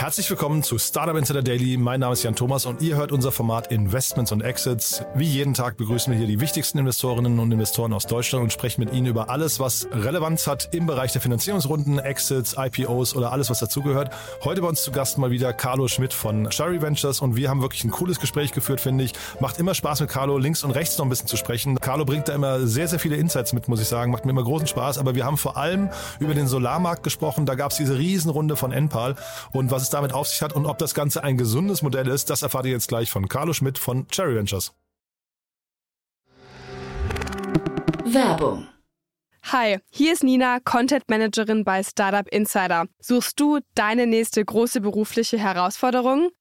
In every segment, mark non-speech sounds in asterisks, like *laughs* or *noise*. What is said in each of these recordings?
Herzlich willkommen zu Startup Insider Daily. Mein Name ist Jan Thomas und ihr hört unser Format Investments und Exits. Wie jeden Tag begrüßen wir hier die wichtigsten Investorinnen und Investoren aus Deutschland und sprechen mit ihnen über alles, was Relevanz hat im Bereich der Finanzierungsrunden, Exits, IPOs oder alles, was dazugehört. Heute bei uns zu Gast mal wieder Carlo Schmidt von Cherry Ventures und wir haben wirklich ein cooles Gespräch geführt, finde ich. Macht immer Spaß mit Carlo links und rechts noch ein bisschen zu sprechen. Carlo bringt da immer sehr, sehr viele Insights mit, muss ich sagen. Macht mir immer großen Spaß. Aber wir haben vor allem über den Solarmarkt gesprochen. Da gab es diese Riesenrunde von Enpal und was es damit auf sich hat und ob das Ganze ein gesundes Modell ist, das erfahrt ihr jetzt gleich von Carlo Schmidt von Cherry Ventures. Werbung. Hi, hier ist Nina, Content Managerin bei Startup Insider. Suchst du deine nächste große berufliche Herausforderung?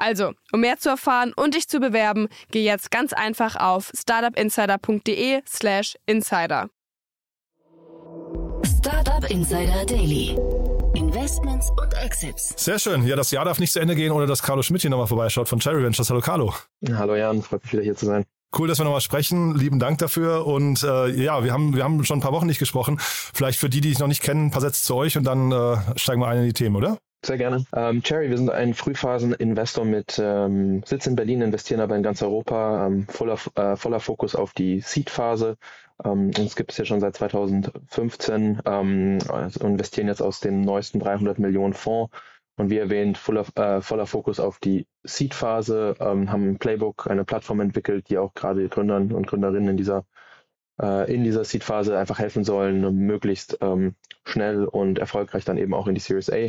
Also, um mehr zu erfahren und dich zu bewerben, geh jetzt ganz einfach auf startupinsider.de/slash insider. Startup Insider Daily. Investments und Exits. Sehr schön. Ja, das Jahr darf nicht zu Ende gehen, ohne dass Carlo Schmidt hier nochmal vorbeischaut von Cherry Ventures. Hallo Carlo. Hallo Jan, freut mich wieder hier zu sein. Cool, dass wir nochmal sprechen. Lieben Dank dafür. Und äh, ja, wir haben, wir haben schon ein paar Wochen nicht gesprochen. Vielleicht für die, die ich noch nicht kennen, ein paar Sätze zu euch und dann äh, steigen wir ein in die Themen, oder? Sehr gerne. Ähm, Cherry, wir sind ein Frühphasen-Investor mit ähm, Sitz in Berlin, investieren aber in ganz Europa, ähm, voller, äh, voller Fokus auf die Seed-Phase. Ähm, uns gibt es ja schon seit 2015, ähm, also investieren jetzt aus dem neuesten 300 Millionen Fonds und wie erwähnt, voller, äh, voller Fokus auf die Seed-Phase, ähm, haben ein Playbook, eine Plattform entwickelt, die auch gerade Gründern und Gründerinnen in dieser äh, in dieser Seed-Phase einfach helfen sollen, möglichst ähm, schnell und erfolgreich dann eben auch in die Series A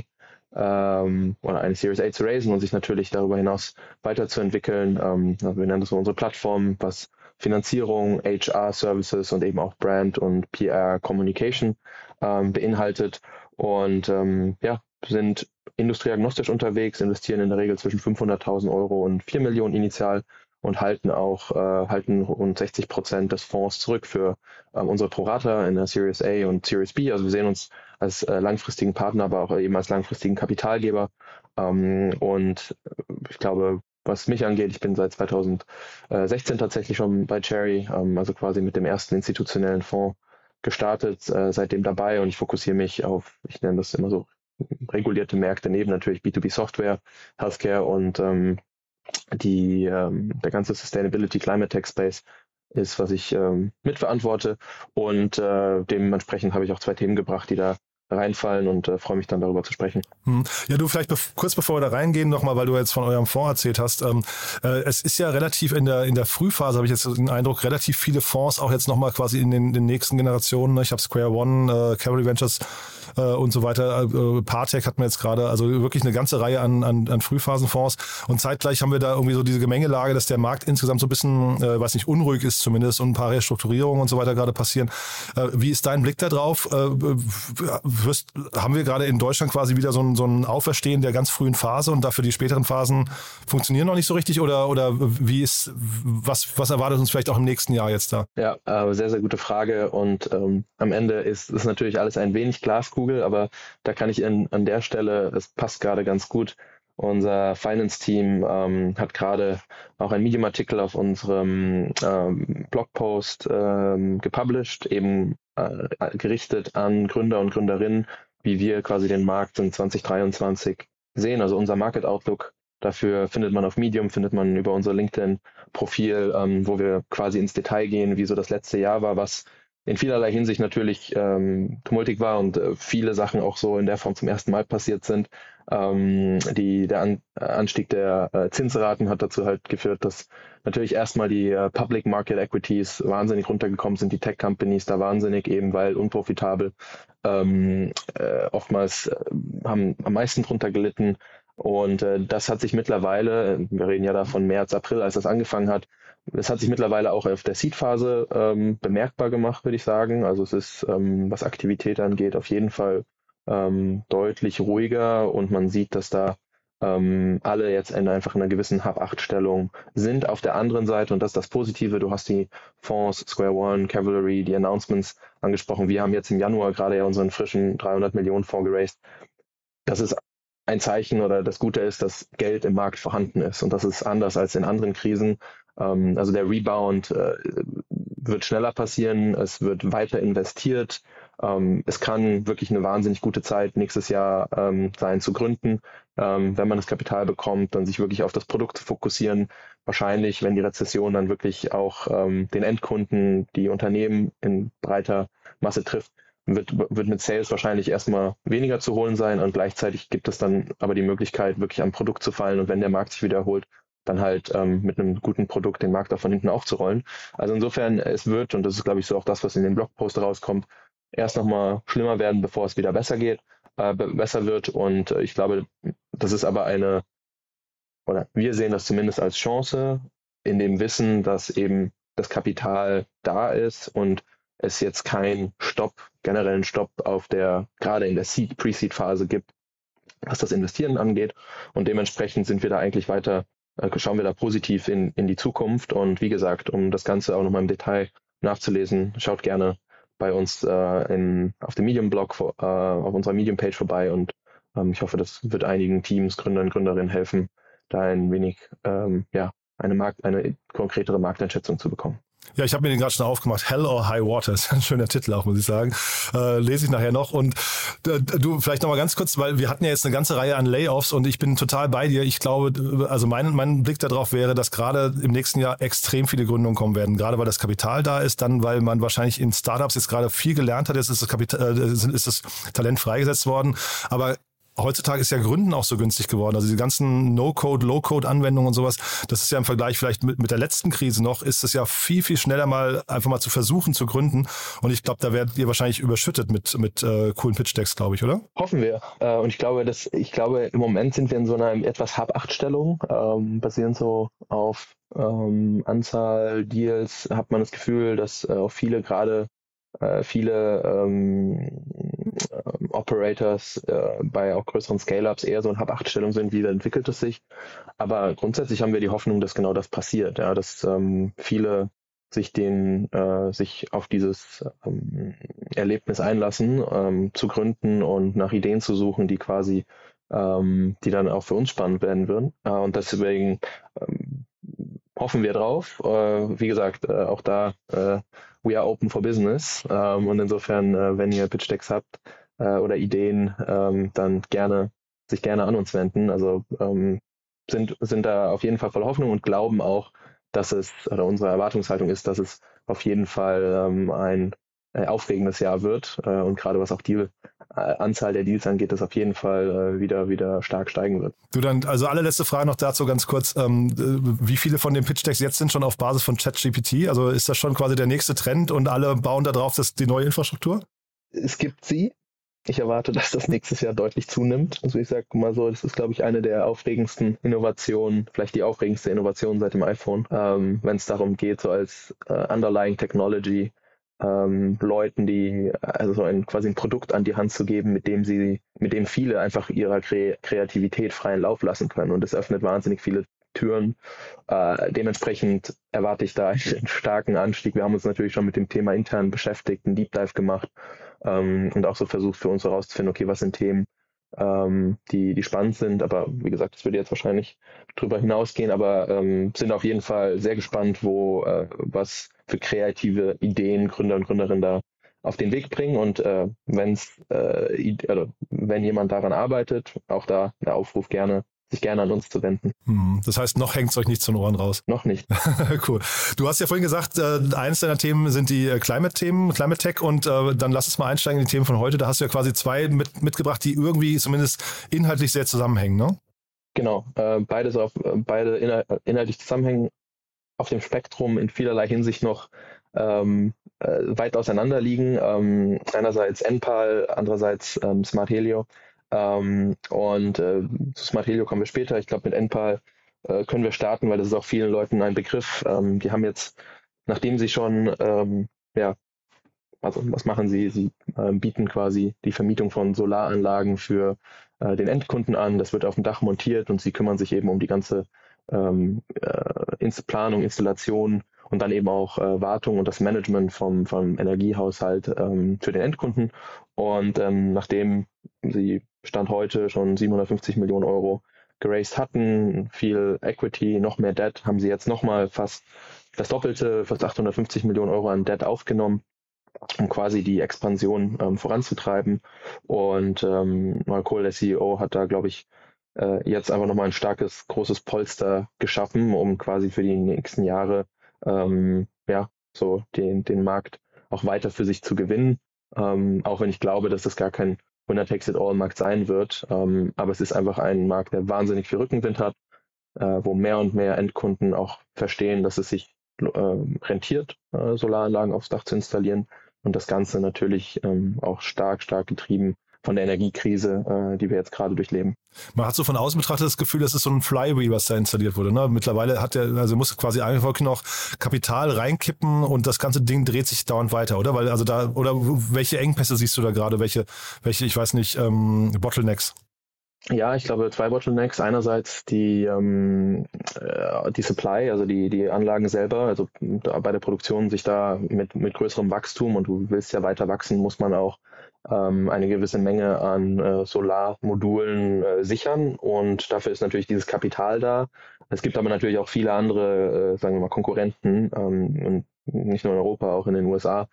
ähm, oder eine Series A zu raisen und sich natürlich darüber hinaus weiterzuentwickeln. Ähm, also wir nennen das unsere Plattform, was Finanzierung, HR-Services und eben auch Brand und PR-Communication ähm, beinhaltet. Und ähm, ja, sind industrieagnostisch unterwegs, investieren in der Regel zwischen 500.000 Euro und 4 Millionen initial und halten auch äh, halten rund 60 Prozent des Fonds zurück für ähm, unsere Prorata in der Series A und Series B. Also wir sehen uns als äh, langfristigen Partner, aber auch eben als langfristigen Kapitalgeber. Ähm, und ich glaube, was mich angeht, ich bin seit 2016 tatsächlich schon bei Cherry, ähm, also quasi mit dem ersten institutionellen Fonds gestartet, äh, seitdem dabei und ich fokussiere mich auf, ich nenne das immer so regulierte Märkte neben natürlich B2B Software, Healthcare und ähm, die, ähm, der ganze Sustainability Climate Tech Space ist, was ich ähm, mitverantworte. Und äh, dementsprechend habe ich auch zwei Themen gebracht, die da reinfallen und äh, freue mich dann darüber zu sprechen. Hm. Ja, du vielleicht bef kurz bevor wir da reingehen, nochmal, weil du jetzt von eurem Fonds erzählt hast. Ähm, äh, es ist ja relativ in der in der Frühphase, habe ich jetzt den Eindruck, relativ viele Fonds auch jetzt nochmal quasi in den, den nächsten Generationen. Ne? Ich habe Square One, äh, Cavalry Ventures äh, und so weiter. Äh, Partec hat man jetzt gerade, also wirklich eine ganze Reihe an, an, an Frühphasenfonds. Und zeitgleich haben wir da irgendwie so diese Gemengelage, dass der Markt insgesamt so ein bisschen, äh, weiß nicht, unruhig ist zumindest und ein paar Restrukturierungen und so weiter gerade passieren. Äh, wie ist dein Blick da drauf? Äh, wirst, haben wir gerade in Deutschland quasi wieder so ein, so ein Auferstehen der ganz frühen Phase und dafür die späteren Phasen funktionieren noch nicht so richtig oder, oder wie ist, was, was erwartet uns vielleicht auch im nächsten Jahr jetzt da? Ja, äh, sehr, sehr gute Frage und ähm, am Ende ist, ist natürlich alles ein wenig Glaskugel, aber da kann ich in, an der Stelle, es passt gerade ganz gut, unser Finance-Team ähm, hat gerade auch ein Medium-Artikel auf unserem ähm, Blogpost ähm, gepublished, eben gerichtet an Gründer und Gründerinnen, wie wir quasi den Markt in 2023 sehen. Also unser Market Outlook dafür findet man auf Medium, findet man über unser LinkedIn-Profil, ähm, wo wir quasi ins Detail gehen, wie so das letzte Jahr war, was in vielerlei Hinsicht natürlich ähm, tumultig war und äh, viele Sachen auch so in der Form zum ersten Mal passiert sind. Ähm, die, der An Anstieg der äh, Zinsraten hat dazu halt geführt, dass natürlich erstmal die äh, Public Market Equities wahnsinnig runtergekommen sind, die Tech Companies da wahnsinnig eben, weil unprofitabel ähm, äh, oftmals äh, haben am meisten drunter gelitten. Und äh, das hat sich mittlerweile, wir reden ja da von März, April, als das angefangen hat, es hat sich mittlerweile auch auf der Seed-Phase ähm, bemerkbar gemacht, würde ich sagen. Also es ist, ähm, was Aktivität angeht, auf jeden Fall ähm, deutlich ruhiger und man sieht, dass da ähm, alle jetzt in einfach in einer gewissen Hab-8-Stellung sind. Auf der anderen Seite, und das ist das Positive, du hast die Fonds, Square One, Cavalry, die Announcements angesprochen. Wir haben jetzt im Januar gerade ja unseren frischen 300 Millionen Fonds geraced. Das ist ein Zeichen oder das Gute ist, dass Geld im Markt vorhanden ist. Und das ist anders als in anderen Krisen. Ähm, also der Rebound äh, wird schneller passieren, es wird weiter investiert. Ähm, es kann wirklich eine wahnsinnig gute Zeit nächstes Jahr ähm, sein zu gründen, ähm, wenn man das Kapital bekommt, dann sich wirklich auf das Produkt zu fokussieren. Wahrscheinlich, wenn die Rezession dann wirklich auch ähm, den Endkunden, die Unternehmen in breiter Masse trifft, wird, wird mit Sales wahrscheinlich erstmal weniger zu holen sein und gleichzeitig gibt es dann aber die Möglichkeit, wirklich am Produkt zu fallen und wenn der Markt sich wiederholt, dann halt ähm, mit einem guten Produkt den Markt auch von hinten aufzurollen. Also insofern, es wird, und das ist glaube ich so auch das, was in den Blogpost rauskommt, erst nochmal schlimmer werden, bevor es wieder besser geht, äh, besser wird. Und äh, ich glaube, das ist aber eine, oder wir sehen das zumindest als Chance, in dem Wissen, dass eben das Kapital da ist und es jetzt keinen Stopp, generellen Stopp auf der, gerade in der Seed, Pre-Seed-Phase gibt, was das Investieren angeht. Und dementsprechend sind wir da eigentlich weiter, äh, schauen wir da positiv in, in die Zukunft. Und wie gesagt, um das Ganze auch nochmal im Detail nachzulesen, schaut gerne bei uns äh, in, auf dem Medium-Blog, äh, auf unserer Medium-Page vorbei und ähm, ich hoffe, das wird einigen Teams, Gründern, Gründerinnen helfen, da ein wenig, ähm, ja, eine, Markt, eine konkretere Markteinschätzung zu bekommen. Ja, ich habe mir den gerade schon aufgemacht. Hell or High Water ist *laughs* ein schöner Titel auch, muss ich sagen. Äh, lese ich nachher noch. Und äh, du, vielleicht nochmal ganz kurz, weil wir hatten ja jetzt eine ganze Reihe an Layoffs und ich bin total bei dir. Ich glaube, also mein, mein Blick darauf wäre, dass gerade im nächsten Jahr extrem viele Gründungen kommen werden. Gerade weil das Kapital da ist, dann weil man wahrscheinlich in Startups jetzt gerade viel gelernt hat. Jetzt ist das, Kapital, äh, ist das Talent freigesetzt worden. Aber heutzutage ist ja Gründen auch so günstig geworden. Also die ganzen No-Code, Low-Code-Anwendungen und sowas, das ist ja im Vergleich vielleicht mit, mit der letzten Krise noch, ist es ja viel, viel schneller mal einfach mal zu versuchen zu gründen. Und ich glaube, da werdet ihr wahrscheinlich überschüttet mit, mit äh, coolen Pitch-Decks, glaube ich, oder? Hoffen wir. Äh, und ich glaube, dass, ich glaube, im Moment sind wir in so einer etwas Hab-Acht-Stellung, ähm, basierend so auf ähm, Anzahl Deals, hat man das Gefühl, dass äh, auch viele gerade äh, viele ähm, äh, Operators äh, bei auch größeren Scale-Ups eher so in Hab-8-Stellung sind, wie entwickelt es sich. Aber grundsätzlich haben wir die Hoffnung, dass genau das passiert, ja, dass ähm, viele sich den, äh, sich auf dieses ähm, Erlebnis einlassen, ähm, zu gründen und nach Ideen zu suchen, die quasi, ähm, die dann auch für uns spannend werden würden. Äh, und deswegen ähm, hoffen wir drauf. Äh, wie gesagt, äh, auch da äh, we are open for business. Ähm, und insofern, äh, wenn ihr Pitch Decks habt äh, oder Ideen, ähm, dann gerne sich gerne an uns wenden. Also ähm, sind, sind da auf jeden Fall voll Hoffnung und glauben auch, dass es, oder unsere Erwartungshaltung ist, dass es auf jeden Fall ähm, ein äh, aufregendes Jahr wird. Äh, und gerade was auch die äh, Anzahl der Deals angeht, das auf jeden Fall äh, wieder, wieder stark steigen wird. Du dann, also allerletzte Frage noch dazu ganz kurz. Ähm, wie viele von den Pitch Decks jetzt sind schon auf Basis von ChatGPT? Also ist das schon quasi der nächste Trend und alle bauen da drauf das, die neue Infrastruktur? Es gibt sie. Ich erwarte, dass das nächstes Jahr deutlich zunimmt. Also ich sage mal so, das ist, glaube ich, eine der aufregendsten Innovationen, vielleicht die aufregendste Innovation seit dem iPhone, ähm, wenn es darum geht, so als äh, Underlying Technology ähm, Leuten, die also so ein quasi ein Produkt an die Hand zu geben, mit dem sie, mit dem viele einfach ihrer Kre Kreativität freien Lauf lassen können. Und es öffnet wahnsinnig viele Türen. Äh, dementsprechend erwarte ich da einen *laughs* starken Anstieg. Wir haben uns natürlich schon mit dem Thema intern beschäftigt, einen Deep Dive gemacht ähm, und auch so versucht für uns herauszufinden, okay, was sind Themen, ähm, die, die spannend sind. Aber wie gesagt, das würde jetzt wahrscheinlich drüber hinausgehen, aber ähm, sind auf jeden Fall sehr gespannt, wo äh, was für kreative Ideen Gründer und Gründerinnen da auf den Weg bringen. Und äh, wenn's, äh, also, wenn jemand daran arbeitet, auch da der Aufruf gerne sich gerne an uns zu wenden. Hm, das heißt, noch hängt es euch nicht zu den Ohren raus. Noch nicht. *laughs* cool. Du hast ja vorhin gesagt, äh, eines deiner Themen sind die äh, Climate-Themen, Climate Tech und äh, dann lass uns mal einsteigen in die Themen von heute. Da hast du ja quasi zwei mit, mitgebracht, die irgendwie zumindest inhaltlich sehr zusammenhängen, ne? Genau, äh, beides auf, äh, beide inhal inhaltlich zusammenhängen, auf dem Spektrum in vielerlei Hinsicht noch ähm, äh, weit auseinander liegen. Ähm, einerseits NPAL, andererseits ähm, Smart Helio. Ähm, und äh, zu Smart Helio kommen wir später. Ich glaube, mit NPAL äh, können wir starten, weil das ist auch vielen Leuten ein Begriff. Ähm, die haben jetzt, nachdem sie schon, ähm, ja, also was machen sie? Sie äh, bieten quasi die Vermietung von Solaranlagen für äh, den Endkunden an. Das wird auf dem Dach montiert und sie kümmern sich eben um die ganze ähm, äh, Planung, Installation und dann eben auch äh, Wartung und das Management vom, vom Energiehaushalt ähm, für den Endkunden. Und ähm, nachdem sie Stand heute schon 750 Millionen Euro geraced hatten, viel Equity, noch mehr Debt, haben sie jetzt nochmal fast das Doppelte, fast 850 Millionen Euro an Debt aufgenommen, um quasi die Expansion ähm, voranzutreiben. Und ähm, Mark Cole, der CEO, hat da, glaube ich, äh, jetzt einfach nochmal ein starkes, großes Polster geschaffen, um quasi für die nächsten Jahre ähm, ja, so den, den Markt auch weiter für sich zu gewinnen. Ähm, auch wenn ich glaube, dass das gar kein Winner Takes It All Markt sein wird. Ähm, aber es ist einfach ein Markt, der wahnsinnig viel Rückenwind hat, äh, wo mehr und mehr Endkunden auch verstehen, dass es sich äh, rentiert, äh, Solaranlagen aufs Dach zu installieren. Und das Ganze natürlich ähm, auch stark, stark getrieben von der Energiekrise, äh, die wir jetzt gerade durchleben. Man hat so von außen betrachtet das Gefühl, das ist so ein Flywheel, was da installiert wurde. Ne? Mittlerweile hat er, also muss quasi einfach noch Kapital reinkippen und das ganze Ding dreht sich dauernd weiter, oder? Weil also da oder welche Engpässe siehst du da gerade? Welche, welche, ich weiß nicht, ähm, Bottlenecks? Ja, ich glaube zwei Bottlenecks. Einerseits die, ähm, äh, die Supply, also die, die Anlagen selber, also bei der Produktion sich da mit, mit größerem Wachstum und du willst ja weiter wachsen, muss man auch ähm, eine gewisse Menge an äh, Solarmodulen äh, sichern und dafür ist natürlich dieses Kapital da. Es gibt aber natürlich auch viele andere, äh, sagen wir mal, Konkurrenten ähm, und nicht nur in Europa, auch in den USA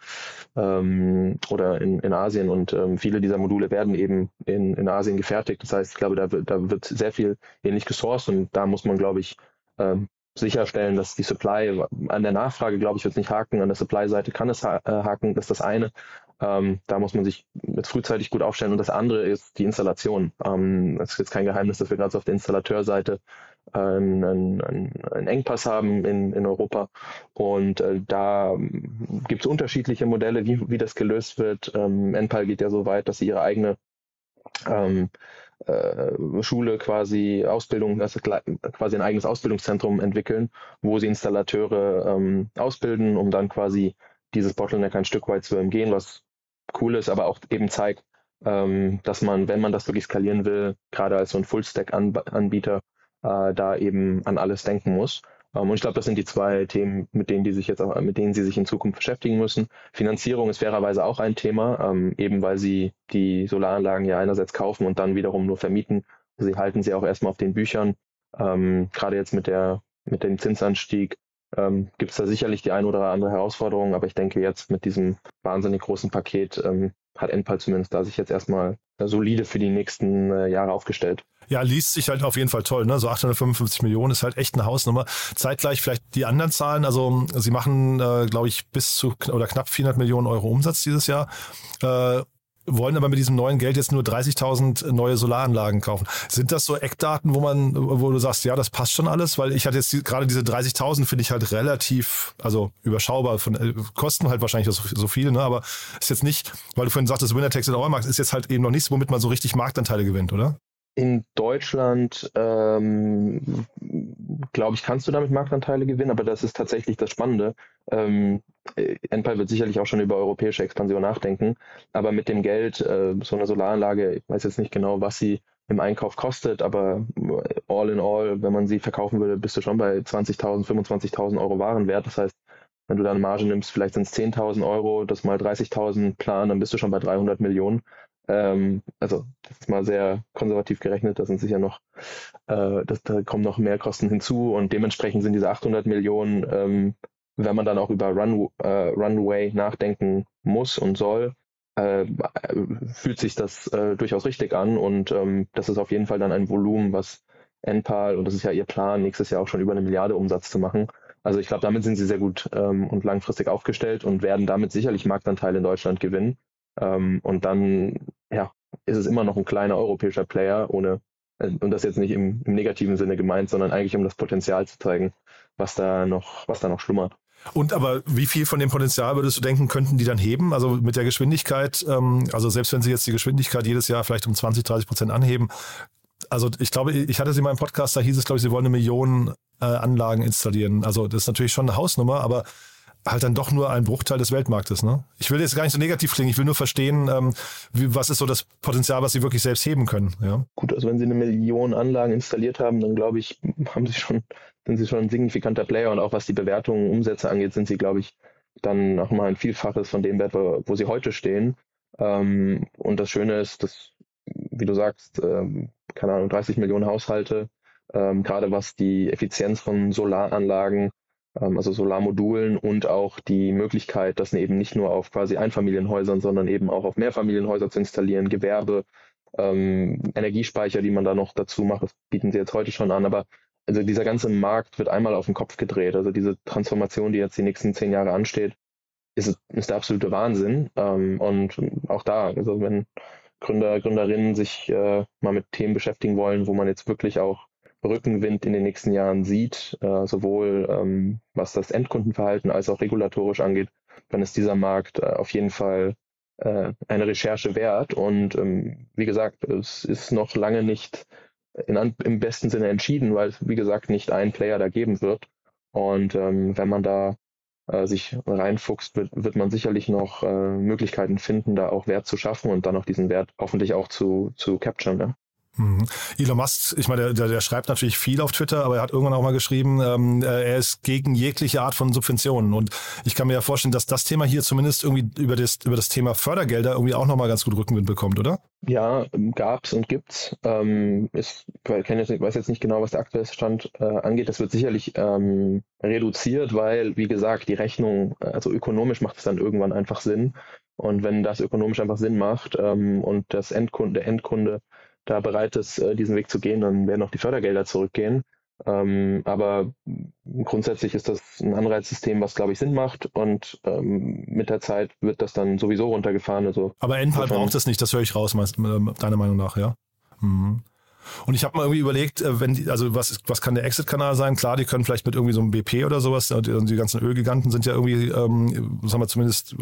ähm, oder in, in Asien. Und ähm, viele dieser Module werden eben in, in Asien gefertigt. Das heißt, ich glaube, da, wird, da wird sehr viel ähnlich gesourced und da muss man, glaube ich, ähm, sicherstellen, dass die Supply an der Nachfrage, glaube ich, wird es nicht haken, an der Supply-Seite kann es äh, haken, das ist das eine. Ähm, da muss man sich jetzt frühzeitig gut aufstellen. Und das andere ist die Installation. Ähm, es ist jetzt kein Geheimnis, dass wir gerade auf der Installateurseite äh, einen, einen, einen Engpass haben in, in Europa. Und äh, da gibt es unterschiedliche Modelle, wie, wie das gelöst wird. Ähm, Enpal geht ja so weit, dass sie ihre eigene ähm, äh, Schule quasi Ausbildung, also quasi ein eigenes Ausbildungszentrum entwickeln, wo sie Installateure ähm, ausbilden, um dann quasi dieses Bottleneck ein Stück weit zu umgehen, was cool ist, aber auch eben zeigt, ähm, dass man, wenn man das wirklich skalieren will, gerade als so ein Full-Stack-Anbieter, äh, da eben an alles denken muss. Ähm, und ich glaube, das sind die zwei Themen, mit denen die sich jetzt auch, mit denen sie sich in Zukunft beschäftigen müssen. Finanzierung ist fairerweise auch ein Thema, ähm, eben weil sie die Solaranlagen ja einerseits kaufen und dann wiederum nur vermieten. Sie halten sie auch erstmal auf den Büchern. Ähm, gerade jetzt mit der mit dem Zinsanstieg ähm, gibt es da sicherlich die ein oder andere Herausforderung, aber ich denke jetzt mit diesem wahnsinnig großen Paket ähm, hat Enpal zumindest da sich jetzt erstmal solide für die nächsten äh, Jahre aufgestellt. Ja, liest sich halt auf jeden Fall toll. Ne? So 855 Millionen ist halt echt eine Hausnummer. Zeitgleich vielleicht die anderen Zahlen. Also sie machen, äh, glaube ich, bis zu oder knapp 400 Millionen Euro Umsatz dieses Jahr. Äh, wollen aber mit diesem neuen Geld jetzt nur 30.000 neue Solaranlagen kaufen. Sind das so Eckdaten, wo man, wo du sagst, ja, das passt schon alles? Weil ich hatte jetzt die, gerade diese 30.000 finde ich halt relativ, also überschaubar von äh, Kosten halt wahrscheinlich so, so viel, ne? Aber ist jetzt nicht, weil du vorhin sagtest, Winner Takes It All Markt ist jetzt halt eben noch nichts, womit man so richtig Marktanteile gewinnt, oder? In Deutschland, ähm, glaube ich, kannst du damit Marktanteile gewinnen, aber das ist tatsächlich das Spannende. Ähm, Enpal wird sicherlich auch schon über europäische Expansion nachdenken, aber mit dem Geld, äh, so eine Solaranlage, ich weiß jetzt nicht genau, was sie im Einkauf kostet, aber all in all, wenn man sie verkaufen würde, bist du schon bei 20.000, 25.000 Euro Warenwert. Das heißt, wenn du da eine Marge nimmst, vielleicht sind es 10.000 Euro, das mal 30.000 Plan, dann bist du schon bei 300 Millionen. Ähm, also das ist mal sehr konservativ gerechnet, da sind sicher noch, äh, das, da kommen noch mehr Kosten hinzu und dementsprechend sind diese 800 Millionen, ähm, wenn man dann auch über Run, äh, Runway nachdenken muss und soll, äh, fühlt sich das äh, durchaus richtig an und ähm, das ist auf jeden Fall dann ein Volumen, was Enpal, und das ist ja ihr Plan, nächstes Jahr auch schon über eine Milliarde Umsatz zu machen. Also ich glaube, damit sind sie sehr gut ähm, und langfristig aufgestellt und werden damit sicherlich Marktanteile in Deutschland gewinnen. Ähm, und dann, ja, ist es immer noch ein kleiner europäischer Player, ohne, äh, und das jetzt nicht im, im negativen Sinne gemeint, sondern eigentlich um das Potenzial zu zeigen, was da noch, was da noch schlummert. Und aber wie viel von dem Potenzial würdest du denken, könnten die dann heben? Also mit der Geschwindigkeit, ähm, also selbst wenn sie jetzt die Geschwindigkeit jedes Jahr vielleicht um 20, 30 Prozent anheben, also ich glaube, ich hatte sie mal im Podcast, da hieß es, glaube ich, sie wollen eine Million äh, Anlagen installieren. Also das ist natürlich schon eine Hausnummer, aber halt dann doch nur ein Bruchteil des Weltmarktes. Ne? Ich will jetzt gar nicht so negativ klingen, ich will nur verstehen, ähm, wie, was ist so das Potenzial, was sie wirklich selbst heben können. Ja? Gut, also wenn sie eine Million Anlagen installiert haben, dann glaube ich, haben sie schon, sind sie schon ein signifikanter Player und auch was die Bewertungen, Umsätze angeht, sind sie, glaube ich, dann nochmal ein Vielfaches von dem Wert, wo, sie heute stehen. Ähm, und das Schöne ist, dass, wie du sagst, ähm, keine Ahnung, 30 Millionen Haushalte, ähm, gerade was die Effizienz von Solaranlagen, also Solarmodulen und auch die Möglichkeit, das eben nicht nur auf quasi Einfamilienhäusern, sondern eben auch auf Mehrfamilienhäuser zu installieren, Gewerbe, ähm, Energiespeicher, die man da noch dazu macht, das bieten sie jetzt heute schon an, aber also dieser ganze Markt wird einmal auf den Kopf gedreht. Also diese Transformation, die jetzt die nächsten zehn Jahre ansteht, ist, ist der absolute Wahnsinn. Ähm, und auch da, also wenn Gründer, Gründerinnen sich äh, mal mit Themen beschäftigen wollen, wo man jetzt wirklich auch Rückenwind in den nächsten Jahren sieht, äh, sowohl ähm, was das Endkundenverhalten als auch regulatorisch angeht, dann ist dieser Markt äh, auf jeden Fall äh, eine Recherche wert. Und ähm, wie gesagt, es ist noch lange nicht in, im besten Sinne entschieden, weil es, wie gesagt, nicht ein Player da geben wird. Und ähm, wenn man da äh, sich reinfuchst, wird, wird man sicherlich noch äh, Möglichkeiten finden, da auch Wert zu schaffen und dann auch diesen Wert hoffentlich auch zu, zu capturen. Ne? Mhm. Elon Musk, ich meine, der, der, der, schreibt natürlich viel auf Twitter, aber er hat irgendwann auch mal geschrieben, ähm, er ist gegen jegliche Art von Subventionen. Und ich kann mir ja vorstellen, dass das Thema hier zumindest irgendwie über das, über das Thema Fördergelder irgendwie auch nochmal ganz gut Rückenwind bekommt, oder? Ja, gab's und gibt's. Ähm, ich jetzt, weiß jetzt nicht genau, was der aktuelle Stand äh, angeht. Das wird sicherlich ähm, reduziert, weil, wie gesagt, die Rechnung, also ökonomisch macht es dann irgendwann einfach Sinn. Und wenn das ökonomisch einfach Sinn macht ähm, und das Endkunde, der Endkunde da bereit ist, äh, diesen Weg zu gehen, dann werden auch die Fördergelder zurückgehen. Ähm, aber grundsätzlich ist das ein Anreizsystem, was, glaube ich, Sinn macht und ähm, mit der Zeit wird das dann sowieso runtergefahren. Also aber NPAL braucht das nicht, das höre ich raus, deiner Meinung nach, ja? Mhm. Und ich habe mal irgendwie überlegt, äh, wenn die, also was, was kann der Exit-Kanal sein? Klar, die können vielleicht mit irgendwie so einem BP oder sowas, die, die ganzen Ölgiganten sind ja irgendwie, ähm, sagen wir zumindest,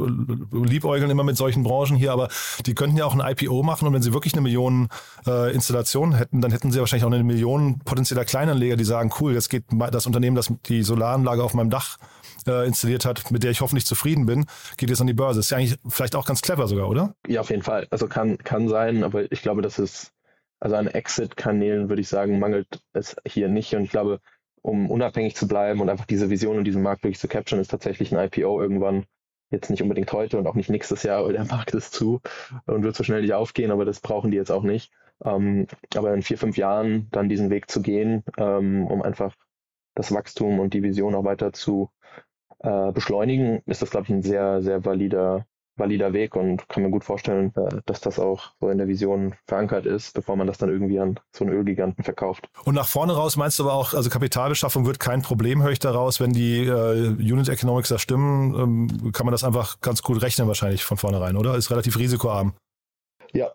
liebäugeln immer mit solchen Branchen hier, aber die könnten ja auch ein IPO machen und wenn sie wirklich eine Million äh, Installation hätten, dann hätten sie wahrscheinlich auch eine Million potenzieller Kleinanleger, die sagen, cool, jetzt geht das Unternehmen, das die Solaranlage auf meinem Dach äh, installiert hat, mit der ich hoffentlich zufrieden bin, geht jetzt an die Börse. Ist ja eigentlich vielleicht auch ganz clever sogar, oder? Ja, auf jeden Fall. Also kann, kann sein, aber ich glaube, das ist also an Exit-Kanälen würde ich sagen, mangelt es hier nicht. Und ich glaube, um unabhängig zu bleiben und einfach diese Vision und diesen Markt wirklich zu capturen, ist tatsächlich ein IPO irgendwann jetzt nicht unbedingt heute und auch nicht nächstes Jahr, der *laughs* Markt ist zu und wird so schnell nicht aufgehen, aber das brauchen die jetzt auch nicht. Ähm, aber in vier, fünf Jahren dann diesen Weg zu gehen, ähm, um einfach das Wachstum und die Vision auch weiter zu äh, beschleunigen, ist das, glaube ich, ein sehr, sehr valider valider Weg und kann mir gut vorstellen, äh, dass das auch so in der Vision verankert ist, bevor man das dann irgendwie an so einen Ölgiganten verkauft. Und nach vorne raus meinst du aber auch, also Kapitalbeschaffung wird kein Problem, höre ich daraus, wenn die äh, Unit Economics da stimmen, ähm, kann man das einfach ganz gut rechnen wahrscheinlich von vornherein, oder? Ist relativ risikoarm. Ja,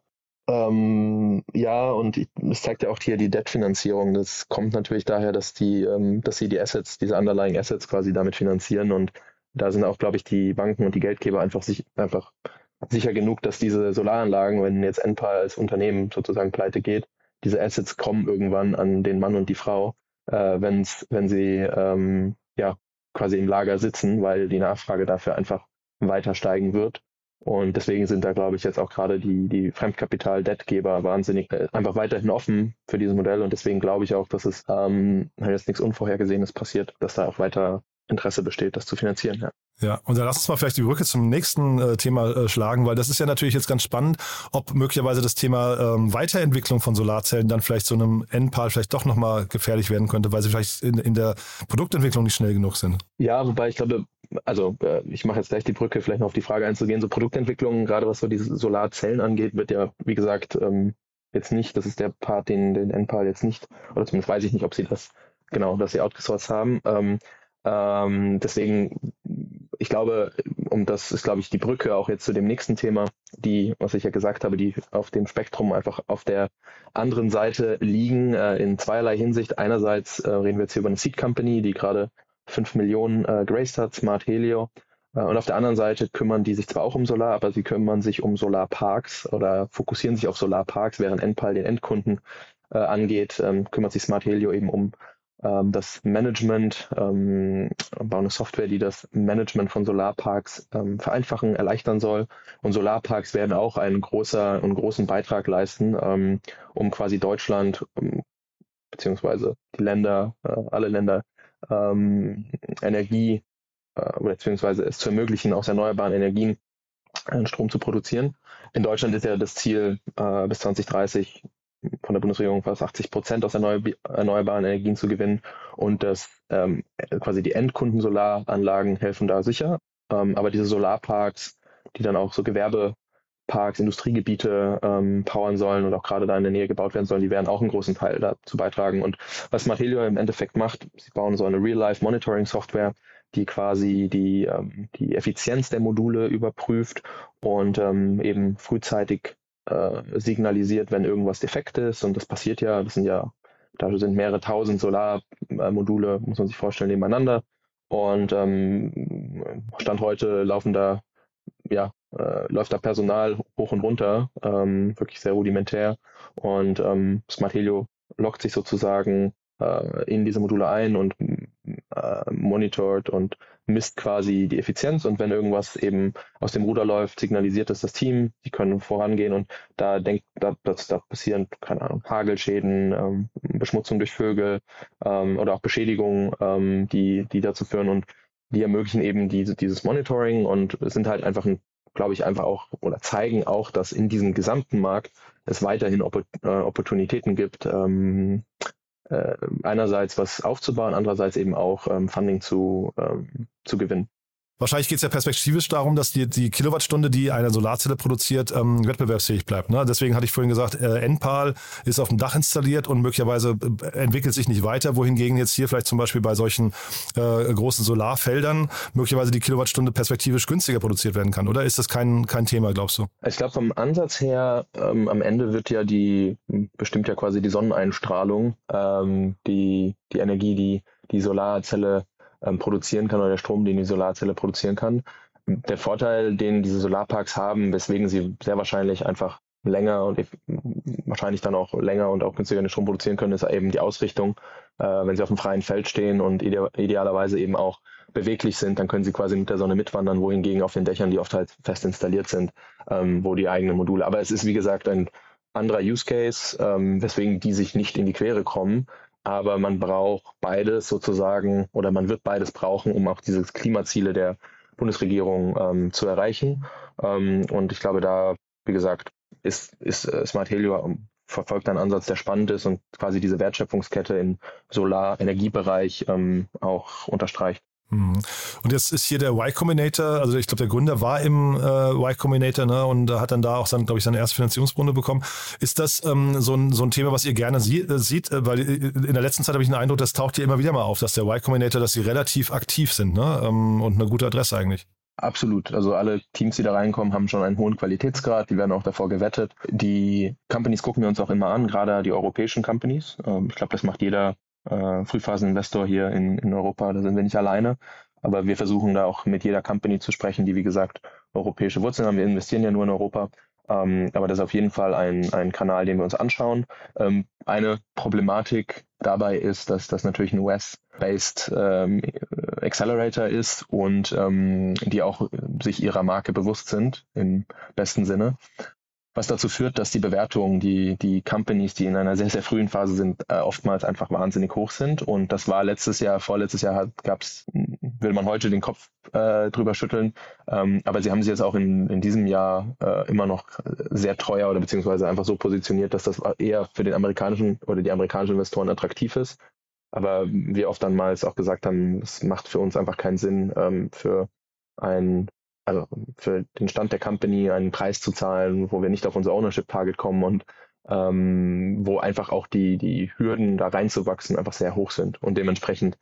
ähm, ja, und es zeigt ja auch hier die Debt-Finanzierung. Das kommt natürlich daher, dass die, ähm, dass sie die Assets, diese underlying Assets quasi damit finanzieren und da sind auch, glaube ich, die Banken und die Geldgeber einfach, sich, einfach sicher genug, dass diese Solaranlagen, wenn jetzt Enpal als Unternehmen sozusagen pleite geht, diese Assets kommen irgendwann an den Mann und die Frau, äh, wenn's, wenn sie ähm, ja quasi im Lager sitzen, weil die Nachfrage dafür einfach weiter steigen wird. Und deswegen sind da, glaube ich, jetzt auch gerade die, die Fremdkapital-Debtgeber wahnsinnig äh, einfach weiterhin offen für dieses Modell. Und deswegen glaube ich auch, dass es ähm, jetzt nichts Unvorhergesehenes passiert, dass da auch weiter Interesse besteht, das zu finanzieren. Ja. Ja, und dann lass uns mal vielleicht die Brücke zum nächsten äh, Thema äh, schlagen, weil das ist ja natürlich jetzt ganz spannend, ob möglicherweise das Thema ähm, Weiterentwicklung von Solarzellen dann vielleicht so einem Endpal vielleicht doch nochmal gefährlich werden könnte, weil sie vielleicht in, in der Produktentwicklung nicht schnell genug sind. Ja, wobei ich glaube, also äh, ich mache jetzt gleich die Brücke, vielleicht noch auf die Frage einzugehen. So Produktentwicklung, gerade was so diese Solarzellen angeht, wird ja, wie gesagt, ähm, jetzt nicht, das ist der Part, den, den NPAL jetzt nicht, oder zumindest weiß ich nicht, ob sie das, genau, dass sie outgesourced haben. Ähm, ähm, deswegen, ich glaube, um das ist, glaube ich, die Brücke auch jetzt zu dem nächsten Thema, die, was ich ja gesagt habe, die auf dem Spektrum einfach auf der anderen Seite liegen, äh, in zweierlei Hinsicht. Einerseits äh, reden wir jetzt hier über eine Seed Company, die gerade 5 Millionen äh, graced hat, Smart Helio. Äh, und auf der anderen Seite kümmern die sich zwar auch um Solar, aber sie kümmern sich um Solarparks oder fokussieren sich auf Solarparks, während Enpal den Endkunden äh, angeht, ähm, kümmert sich Smart Helio eben um ähm, das Management, ähm, bauen eine Software, die das Management von Solarparks ähm, vereinfachen, erleichtern soll. Und Solarparks werden auch einen, großer, einen großen Beitrag leisten, ähm, um quasi Deutschland um, beziehungsweise die Länder, äh, alle Länder ähm, Energie äh, beziehungsweise es zu ermöglichen, aus erneuerbaren Energien äh, Strom zu produzieren. In Deutschland ist ja das Ziel, äh, bis 2030 von der Bundesregierung fast 80 Prozent aus erneuerbaren Energien zu gewinnen und das ähm, quasi die Endkunden-Solaranlagen helfen da sicher. Ähm, aber diese Solarparks, die dann auch so Gewerbeparks, Industriegebiete ähm, powern sollen und auch gerade da in der Nähe gebaut werden sollen, die werden auch einen großen Teil dazu beitragen. Und was Mathelio im Endeffekt macht, sie bauen so eine Real-Life-Monitoring-Software, die quasi die, ähm, die Effizienz der Module überprüft und ähm, eben frühzeitig äh, signalisiert, wenn irgendwas defekt ist. Und das passiert ja, das sind ja, da sind mehrere tausend Solarmodule, muss man sich vorstellen, nebeneinander. Und ähm, Stand heute laufen da, ja, äh, läuft da Personal hoch und runter, ähm, wirklich sehr rudimentär. Und ähm, Smart Helio lockt sich sozusagen äh, in diese Module ein und äh, monitort und misst quasi die Effizienz. Und wenn irgendwas eben aus dem Ruder läuft, signalisiert das das Team, die können vorangehen und da denkt, da, da passieren, keine Ahnung, Hagelschäden, ähm, Beschmutzung durch Vögel ähm, oder auch Beschädigungen, ähm, die, die dazu führen. Und die ermöglichen eben diese, dieses Monitoring und sind halt einfach ein glaube ich, einfach auch oder zeigen auch, dass in diesem gesamten Markt es weiterhin Oppor äh, Opportunitäten gibt, ähm, äh, einerseits was aufzubauen, andererseits eben auch ähm, Funding zu, ähm, zu gewinnen. Wahrscheinlich geht es ja perspektivisch darum, dass die, die Kilowattstunde, die eine Solarzelle produziert, ähm, wettbewerbsfähig bleibt. Ne? Deswegen hatte ich vorhin gesagt, äh, NPAL ist auf dem Dach installiert und möglicherweise äh, entwickelt sich nicht weiter, wohingegen jetzt hier vielleicht zum Beispiel bei solchen äh, großen Solarfeldern möglicherweise die Kilowattstunde perspektivisch günstiger produziert werden kann. Oder ist das kein, kein Thema, glaubst du? Ich glaube, vom Ansatz her, ähm, am Ende wird ja die, bestimmt ja quasi die Sonneneinstrahlung, ähm, die, die Energie, die die Solarzelle ähm, produzieren kann oder der Strom, den die Solarzelle produzieren kann. Der Vorteil, den diese Solarparks haben, weswegen sie sehr wahrscheinlich einfach länger und wahrscheinlich dann auch länger und auch günstiger den Strom produzieren können, ist eben die Ausrichtung. Äh, wenn sie auf dem freien Feld stehen und ide idealerweise eben auch beweglich sind, dann können sie quasi mit der Sonne mitwandern, wohingegen auf den Dächern, die oft halt fest installiert sind, ähm, wo die eigenen Module. Aber es ist wie gesagt ein anderer Use Case, ähm, weswegen die sich nicht in die Quere kommen aber man braucht beides sozusagen oder man wird beides brauchen, um auch diese Klimaziele der Bundesregierung ähm, zu erreichen. Ähm, und ich glaube, da, wie gesagt, ist, ist äh, Smart Helio ähm, verfolgt einen Ansatz, der spannend ist und quasi diese Wertschöpfungskette im Solar-Energiebereich ähm, auch unterstreicht. Mhm. Und jetzt ist hier der Y Combinator, also ich glaube, der Gründer war im äh, Y Combinator ne, und hat dann da auch, glaube ich, seine erste Finanzierungsrunde bekommen. Ist das ähm, so, ein, so ein Thema, was ihr gerne sie äh, sieht? Äh, weil äh, in der letzten Zeit habe ich den Eindruck, das taucht hier immer wieder mal auf, dass der Y Combinator, dass sie relativ aktiv sind ne? Ähm, und eine gute Adresse eigentlich. Absolut. Also alle Teams, die da reinkommen, haben schon einen hohen Qualitätsgrad. Die werden auch davor gewettet. Die Companies gucken wir uns auch immer an, gerade die europäischen Companies. Ähm, ich glaube, das macht jeder äh, Frühphaseninvestor hier in, in Europa. Da sind wir nicht alleine. Aber wir versuchen da auch mit jeder Company zu sprechen, die wie gesagt europäische Wurzeln haben. Wir investieren ja nur in Europa. Ähm, aber das ist auf jeden Fall ein, ein Kanal, den wir uns anschauen. Ähm, eine Problematik dabei ist, dass das natürlich ein US-based ähm, Accelerator ist und ähm, die auch sich ihrer Marke bewusst sind, im besten Sinne was dazu führt, dass die Bewertungen, die, die Companies, die in einer sehr, sehr frühen Phase sind, äh, oftmals einfach wahnsinnig hoch sind. Und das war letztes Jahr, vorletztes Jahr gab es, würde man heute den Kopf äh, drüber schütteln. Ähm, aber sie haben sich jetzt auch in, in diesem Jahr äh, immer noch sehr teuer oder beziehungsweise einfach so positioniert, dass das eher für den amerikanischen oder die amerikanischen Investoren attraktiv ist. Aber wir oft dann mal auch gesagt haben, es macht für uns einfach keinen Sinn, ähm, für ein also für den Stand der Company einen Preis zu zahlen, wo wir nicht auf unser Ownership-Target kommen und ähm, wo einfach auch die, die Hürden da reinzuwachsen einfach sehr hoch sind. Und dementsprechend,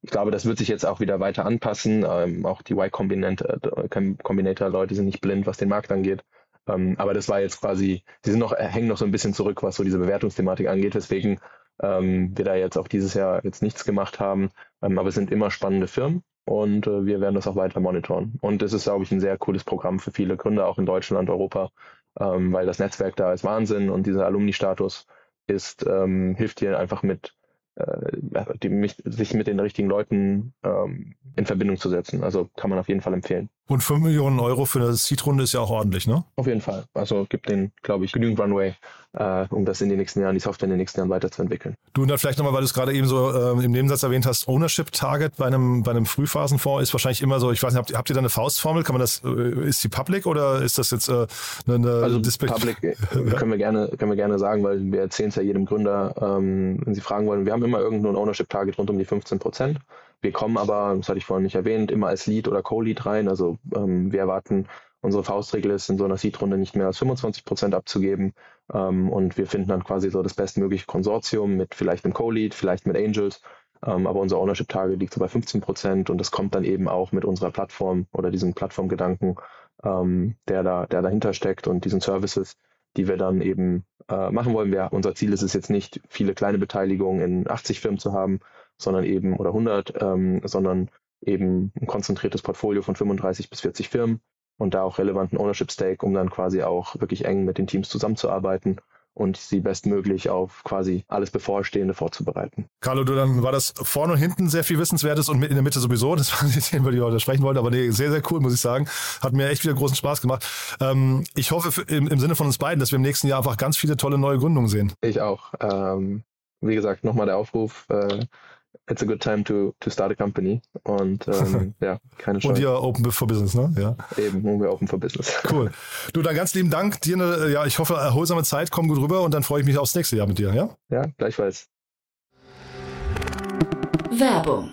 ich glaube, das wird sich jetzt auch wieder weiter anpassen. Ähm, auch die Y-Combinator-Leute sind nicht blind, was den Markt angeht. Ähm, aber das war jetzt quasi, sie sind noch, hängen noch so ein bisschen zurück, was so diese Bewertungsthematik angeht, weswegen ähm, wir da jetzt auch dieses Jahr jetzt nichts gemacht haben. Ähm, aber es sind immer spannende Firmen und äh, wir werden das auch weiter monitoren. Und das ist, glaube ich, ein sehr cooles Programm für viele Gründer, auch in Deutschland, Europa, ähm, weil das Netzwerk da ist Wahnsinn und dieser Alumni-Status ist, ähm, hilft dir einfach mit äh, die, mich, sich mit den richtigen Leuten ähm, in Verbindung zu setzen. Also kann man auf jeden Fall empfehlen. Und 5 Millionen Euro für eine Seed-Runde ist ja auch ordentlich, ne? Auf jeden Fall. Also gibt den, glaube ich, genügend Runway, äh, um das in den nächsten Jahren, die Software in den nächsten Jahren weiterzuentwickeln. Du, und dann vielleicht nochmal, weil du es gerade eben so äh, im Nebensatz erwähnt hast, Ownership-Target bei einem, bei einem Frühphasenfonds ist wahrscheinlich immer so, ich weiß nicht, habt, ihr, habt ihr da eine Faustformel? Kann man das, äh, ist die public oder ist das jetzt äh, eine, eine Also Display public äh, *laughs* können wir gerne, können wir gerne sagen, weil wir erzählen es ja jedem Gründer, ähm, wenn sie fragen wollen, wir haben immer irgendwo ein Ownership-Target rund um die 15 Prozent. Wir kommen aber, das hatte ich vorhin nicht erwähnt, immer als Lead oder Co-Lead rein. Also ähm, wir erwarten, unsere Faustregel ist, in so einer Seed-Runde nicht mehr als 25 Prozent abzugeben. Ähm, und wir finden dann quasi so das bestmögliche Konsortium mit vielleicht einem Co-Lead, vielleicht mit Angels. Ähm, aber unser Ownership-Target liegt so bei 15 Prozent und das kommt dann eben auch mit unserer Plattform oder diesem Plattformgedanken, ähm, der, da, der dahinter steckt und diesen Services, die wir dann eben äh, machen wollen. Wir, unser Ziel ist es jetzt nicht, viele kleine Beteiligungen in 80 Firmen zu haben, sondern eben, oder 100, ähm, sondern eben ein konzentriertes Portfolio von 35 bis 40 Firmen und da auch relevanten Ownership Stake, um dann quasi auch wirklich eng mit den Teams zusammenzuarbeiten und sie bestmöglich auf quasi alles Bevorstehende vorzubereiten. Carlo, du, dann war das vorne und hinten sehr viel Wissenswertes und in der Mitte sowieso. Das waren die *laughs* Themen, über die wir heute sprechen wollten. Aber nee, sehr, sehr cool, muss ich sagen. Hat mir echt wieder großen Spaß gemacht. Ähm, ich hoffe im, im, Sinne von uns beiden, dass wir im nächsten Jahr einfach ganz viele tolle neue Gründungen sehen. Ich auch. Ähm, wie gesagt, nochmal der Aufruf. Äh, it's a good time to, to start a company. *laughs* Und ähm, ja, keine Chance. Und ihr Open for Business, ne? Ja. Eben, und wir Open for Business. *laughs* Cool. Du, dann ganz lieben Dank. Dir eine, ja, ich hoffe, erholsame Zeit, komm gut rüber und dann freue ich mich aufs nächste Jahr mit dir, ja? Ja, gleichfalls. Werbung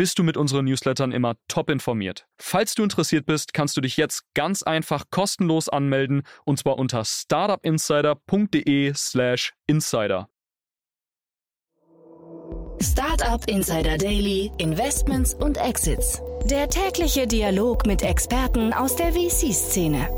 bist du mit unseren Newslettern immer top informiert. Falls du interessiert bist, kannst du dich jetzt ganz einfach kostenlos anmelden und zwar unter startupinsider.de/slash insider. Startup Insider Daily, Investments und Exits. Der tägliche Dialog mit Experten aus der VC-Szene.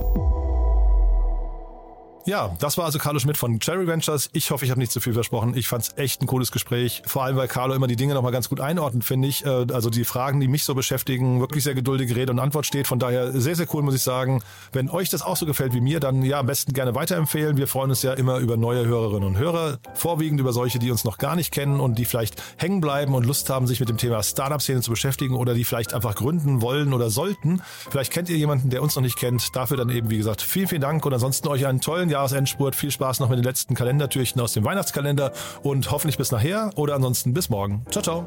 Ja, das war also Carlo Schmidt von Cherry Ventures. Ich hoffe, ich habe nicht zu viel versprochen. Ich fand es echt ein cooles Gespräch. Vor allem, weil Carlo immer die Dinge nochmal ganz gut einordnet, finde ich. Äh, also die Fragen, die mich so beschäftigen, wirklich sehr geduldige Rede und Antwort steht. Von daher sehr, sehr cool, muss ich sagen. Wenn euch das auch so gefällt wie mir, dann ja, am besten gerne weiterempfehlen. Wir freuen uns ja immer über neue Hörerinnen und Hörer. Vorwiegend über solche, die uns noch gar nicht kennen und die vielleicht hängen bleiben und Lust haben, sich mit dem Thema Startup-Szene zu beschäftigen oder die vielleicht einfach gründen wollen oder sollten. Vielleicht kennt ihr jemanden, der uns noch nicht kennt. Dafür dann eben, wie gesagt, vielen, vielen Dank und ansonsten euch einen tollen Jahresendspurt. Viel Spaß noch mit den letzten Kalendertürchen aus dem Weihnachtskalender und hoffentlich bis nachher oder ansonsten bis morgen. Ciao, ciao.